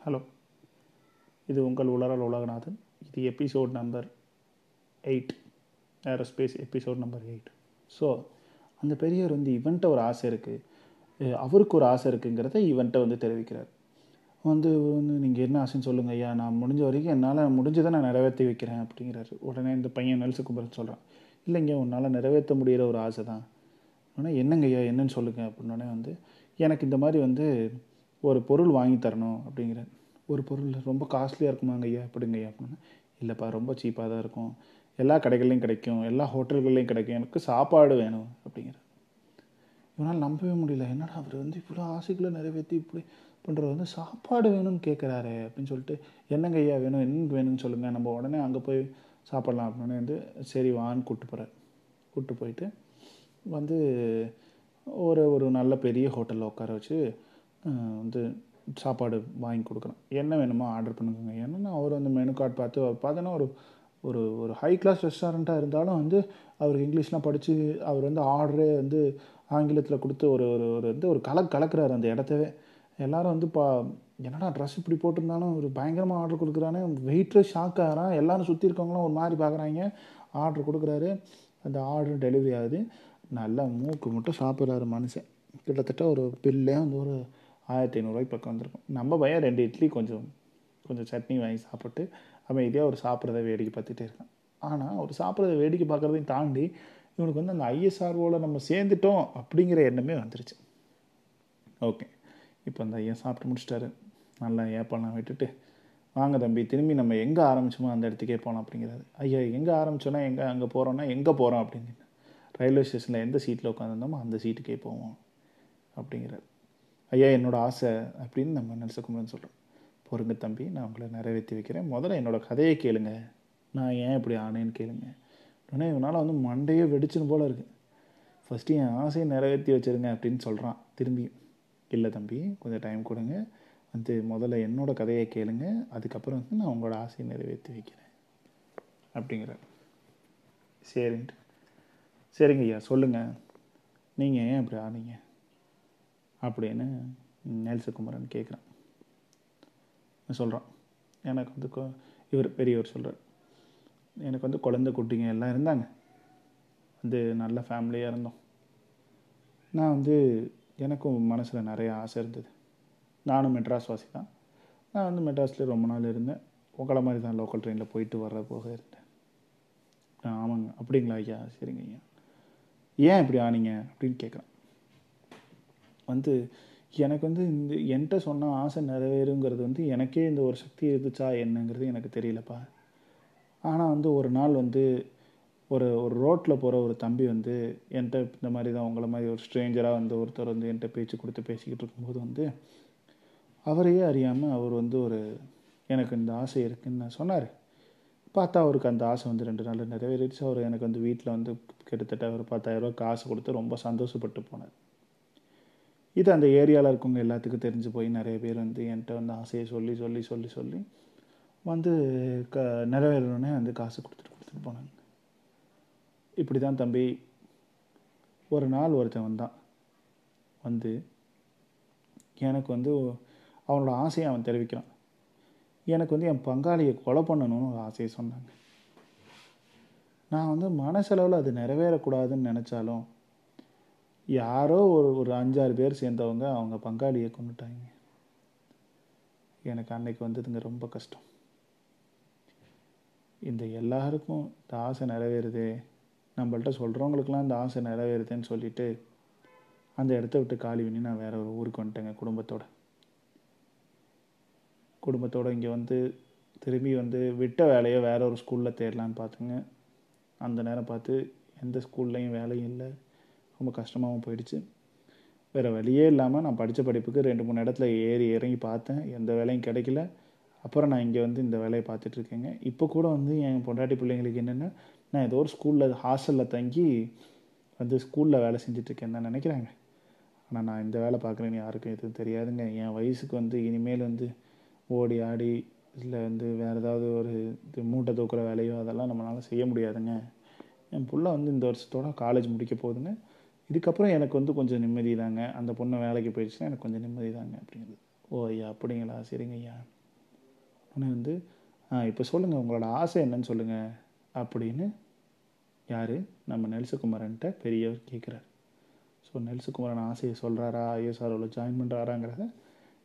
Hello இது உங்கள் உலரல் உலகநாதன். இது episode number eight aerospace episode number eight so அந்த பெரியவர் வந்து இவன்ட்ட ஒரு ஆசை இருக்குது அவருக்கு ஒரு ஆசை இருக்குங்கிறத இவன்ட்ட வந்து தெரிவிக்கிறார். வந்து வந்து நீங்கள் என்ன ஆசைன்னு சொல்லுங்கள் ஐயா. நான் முடிஞ்ச வரைக்கும் என்னால் முடிஞ்சதை நான் நிறைவேற்றி வைக்கிறேன் அப்படிங்கிறாரு. உடனே இந்த பையன் நெல்சு கும்பரன் சொல்கிறான் இல்லைங்க உன்னால் நிறைவேற்ற முடிகிற ஒரு ஆசை தான் ஆனால் என்னங்க ஐயா? என்னன்னு சொல்லுங்கள் அப்படின்னோடனே வந்து எனக்கு இந்த மாதிரி வந்து ஒரு பொருள் வாங்கி தரணும் அப்படிங்கிறார் ஒரு பொருள் ரொம்ப காஸ்ட்லியாக இருக்குமாங்க ஐயா? எப்படிங்க ஐயா அப்படின்னா இல்லைப்பா ரொம்ப சீப்பாக தான் இருக்கும். எல்லா கடைகள்லையும் கிடைக்கும். எல்லா ஹோட்டல்கள்லையும் கிடைக்கும். எனக்கு சாப்பாடு வேணும் அப்படிங்கிறார் இவனால் நம்பவே முடியல. என்னடா அவர் வந்து இவ்வளோ ஆசைகளை நிறைவேற்றி இப்படி பண்ணுறது வந்து சாப்பாடு வேணும்னு கேட்குறாரு அப்படின்னு சொல்லிட்டு என்னங்க ஐயா வேணும்? என்னங்க வேணும்னு சொல்லுங்கள் நம்ம உடனே அங்கே போய் சாப்பிட்லாம். அப்படின்னு வந்து சரி வான்னு கூப்பிட்டு போகிறார் கூப்பிட்டு போயிட்டு வந்து ஒரு ஒரு நல்ல பெரிய ஹோட்டலில் உட்கார வச்சு வந்து சாப்பாடு வாங்கி கொடுக்குறேன் என்ன வேணுமோ ஆர்டர் பண்ணுங்க ஏன்னா அவர் வந்து மெனு கார்டு பார்த்து பார்த்தோன்னா ஒரு ஒரு ஒரு ஹை கிளாஸ் ரெஸ்டாரண்ட்டாக இருந்தாலும் வந்து அவருக்கு இங்கிலீஷ்லாம் படித்து அவர் வந்து ஆர்டரே வந்து ஆங்கிலத்தில் கொடுத்து ஒரு ஒரு ஒரு வந்து ஒரு கலக் கலக்கிறாரு அந்த இடத்தவே. எல்லோரும் வந்து பா என்னடா ட்ரெஸ் இப்படி போட்டிருந்தாலும் ஒரு பயங்கரமாக ஆர்டர் கொடுக்குறானே. வெயிட்டே ஷாக் ஆகிறான். எல்லோரும் சுற்றி இருக்கவங்களாம் ஒரு மாதிரி பார்க்குறாங்க. ஆர்டர் கொடுக்குறாரு. அந்த ஆர்டர் டெலிவரி ஆகுது. நல்லா மூக்கு மட்டும் சாப்பிட்றாரு மனுஷன். கிட்டத்தட்ட ஒரு பில்லே வந்து ஒரு ஆயிரத்தி ஐநூறுரூவாய்க்கு பக்கம் வந்திருக்கும். நம்ம பையன் ரெண்டு இட்லி கொஞ்சம் கொஞ்சம் சட்னி வாங்கி சாப்பிட்டு அமைதியாக ஒரு சாப்பிட்றத வேடிக்கை பார்த்துட்டே இருக்கான். ஆனால் அவர் சாப்பிட்றத வேடிக்கை பார்க்குறதையும் தாண்டி இவனுக்கு வந்து அந்த ஐஎஸ்ஆர்ஓவில் நம்ம சேர்ந்துட்டோம் அப்படிங்கிற எண்ணமே வந்துருச்சு. ஓகே. இப்போ அந்த ஐயா சாப்பிட்டு முடிச்சிட்டாரு. நல்லா ஏப்பெல்லாம் விட்டுட்டு வாங்க தம்பி திரும்பி நம்ம எங்கே ஆரம்பிச்சோமோ அந்த இடத்துக்கே போகலாம் அப்படிங்கிறாரு. ஐயா எங்கே ஆரம்பிச்சோன்னா எங்கே அங்கே போகிறோன்னா எங்கே போகிறோம் அப்படின்னு. ரயில்வே ஸ்டேஷனில் எந்த சீட்டில் உட்காந்துருந்தோமோ அந்த சீட்டுக்கே போவோம் அப்படிங்கிறார். ஐயா என்னோடய ஆசை அப்படின்னு நம்ம நெல்சகுமரன் சொல்கிறோம் பொறுங்க தம்பி நான் உங்களை நிறைவேற்றி வைக்கிறேன். முதல்ல என்னோடய கதையை கேளுங்க. நான் ஏன் இப்படி ஆனேன்னு கேளுங்க. உடனே இவனால் வந்து மண்டையே வெடிச்சுன்னு போல் இருக்குது ஃபஸ்ட்டு என் ஆசையை நிறைவேற்றி வச்சுருங்க அப்படின்னு சொல்கிறான் திரும்பியும் இல்லை தம்பி கொஞ்சம் டைம் கொடுங்க. வந்து முதல்ல என்னோடய கதையை கேளுங்க. அதுக்கப்புறம் வந்து நான் உங்களோட ஆசையை நிறைவேற்றி வைக்கிறேன். அப்படிங்கிறார். சரின்ட்டு. சரிங்க ஐயா சொல்லுங்கள் நீங்கள் ஏன் இப்படி ஆனீங்க? அப்படின்னு நெல்சகுமரன் கேட்குறான் சொல்கிறான் எனக்கு வந்து இவர் பெரியவர் சொல்கிறார் எனக்கு வந்து குழந்தை குட்டிங்க எல்லாம் இருந்தாங்க. வந்து நல்ல ஃபேமிலியாக இருந்தோம். நான் வந்து எனக்கும் மனசில் நிறைய ஆசை இருந்தது. நானும் மெட்ராஸ் வாசி தான் நான் வந்து மெட்ராஸில் ரொம்ப நாள் இருந்தேன். உங்களை மாதிரி தான் லோக்கல் ட்ரெயினில் போயிட்டு வர்ற போக இருந்தேன். ஆமாங்க. அப்படிங்களா ஐயா? சரிங்க ஐயா. ஏன் இப்படி ஆனீங்க? அப்படின்னு கேட்குறான் வந்து எனக்கு வந்து இந்த என்கிட்ட சொன்ன ஆசை நிறைவேறுங்கிறது வந்து எனக்கே இந்த ஒரு சக்தி இருந்துச்சா என்னங்கிறது எனக்கு தெரியலப்பா. ஆனால் வந்து ஒரு நாள் வந்து ஒரு ஒரு ரோட்டில் போகிற ஒரு தம்பி வந்து என்கிட்ட இந்த மாதிரி தான் உங்களை மாதிரி ஒரு ஸ்ட்ரேஞ்சராக வந்து ஒருத்தர் வந்து என்கிட்ட பேச்சு கொடுத்து பேசிக்கிட்டு இருக்கும்போது வந்து அவரையே அறியாமல் அவர் வந்து ஒரு எனக்கு இந்த ஆசை இருக்குன்னு சொன்னார். பார்த்தா அவருக்கு அந்த ஆசை வந்து ரெண்டு நாள் நிறைவேறிடுச்சு. அவர் எனக்கு வந்து வீட்டில் வந்து கிட்டத்தட்ட ஒரு பத்தாயிரரூபா காசு கொடுத்து ரொம்ப சந்தோஷப்பட்டு போனார். இது அந்த ஏரியாவில் இருக்கவங்க எல்லாத்துக்கும் தெரிஞ்சு போய் நிறைய பேர் வந்து என்கிட்ட வந்து ஆசையை சொல்லி சொல்லி சொல்லி சொல்லி வந்து க நிறைவேறணுன்னே வந்து காசு கொடுத்துட்டு கொடுத்துட்டு போனாங்க. இப்படி தான் தம்பி ஒரு நாள் ஒருத்தன் வந்தான் வந்து எனக்கு வந்து அவனோட ஆசையை அவன் தெரிவிக்கிறான். எனக்கு வந்து என் பங்காளியை கொலை பண்ணணும்னு ஒரு ஆசையை சொன்னாங்க. நான் வந்து மனசளவில் அது நிறைவேறக்கூடாதுன்னு நினச்சாலும் யாரோ ஒரு ஒரு அஞ்சாறு பேர் சேர்ந்தவங்க அவங்க பங்காளியை கொண்டுட்டாங்க எனக்கு அன்னைக்கு வந்ததுங்க ரொம்ப கஷ்டம். இந்த எல்லாருக்கும் இந்த ஆசை நிறைவேறுது. நம்மள்ட்ட சொல்கிறவங்களுக்கெல்லாம் இந்த ஆசை நிறைவேறுதுன்னு சொல்லிட்டு அந்த இடத்த விட்டு காலி பண்ணி நான் வேற ஒரு ஊருக்கு வந்துட்டேங்க குடும்பத்தோட. குடும்பத்தோடு இங்கே வந்து திரும்பி வந்து விட்ட வேலையை வேற ஒரு ஸ்கூலில் தேடலான்னு பார்த்துங்க. அந்த நேரம் பார்த்து எந்த ஸ்கூல்லையும் வேலையும் இல்லை. ரொம்ப கஷ்டமாகவும் போயிடுச்சு. வேறு வழியே இல்லாமல் நான் படித்த படிப்புக்கு ரெண்டு மூணு இடத்துல ஏறி இறங்கி பார்த்தேன். எந்த வேலையும் கிடைக்கல. அப்புறம் நான் இங்கே வந்து இந்த வேலையை பார்த்துட்ருக்கேங்க இப்போ கூட வந்து என் பொண்டாட்டி பிள்ளைங்களுக்கு என்னென்னா நான் ஏதோ ஒரு ஸ்கூலில் ஹாஸ்டலில் தங்கி வந்து ஸ்கூலில் வேலை செஞ்சிட்ருக்கேன் தான் நினைக்கிறாங்க. ஆனால் நான் இந்த வேலை பார்க்குறேன்னு யாருக்கும் எதுவும் தெரியாதுங்க. என் வயசுக்கு வந்து இனிமேல் வந்து ஓடி ஆடி இல்லை வந்து வேறு ஏதாவது ஒரு இது மூட்டை தூக்குற வேலையோ அதெல்லாம் நம்மளால் செய்ய முடியாதுங்க. என் பிள்ளை வந்து இந்த வருஷத்தோட காலேஜ் முடிக்க போகுதுங்க. இதுக்கப்புறம் எனக்கு வந்து கொஞ்சம் நிம்மதி தாங்க. அந்த பொண்ணு வேலைக்கு போயிடுச்சுன்னா எனக்கு கொஞ்சம் நிம்மதி தாங்க அப்படிங்கிறது. ஓ ஐயா அப்படிங்களா? சரிங்க ஐயா. உடனே வந்து ஆ இப்போ சொல்லுங்கள் உங்களோட ஆசை என்னன்னு சொல்லுங்கள் அப்படின்னு யார்? நம்ம நெல்சகுமாரன்ட்ட பெரியவர் கேட்குறாரு ஸோ நெல்சகுமாரன் ஆசையை சொல்கிறாரா ஐஎஸ்ஆர்ஓவில் ஜாயின் பண்ணுறாராங்கிறத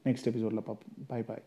நெக்ஸ்ட் எபிசோடில் பார்ப்போம் பாய் பாய்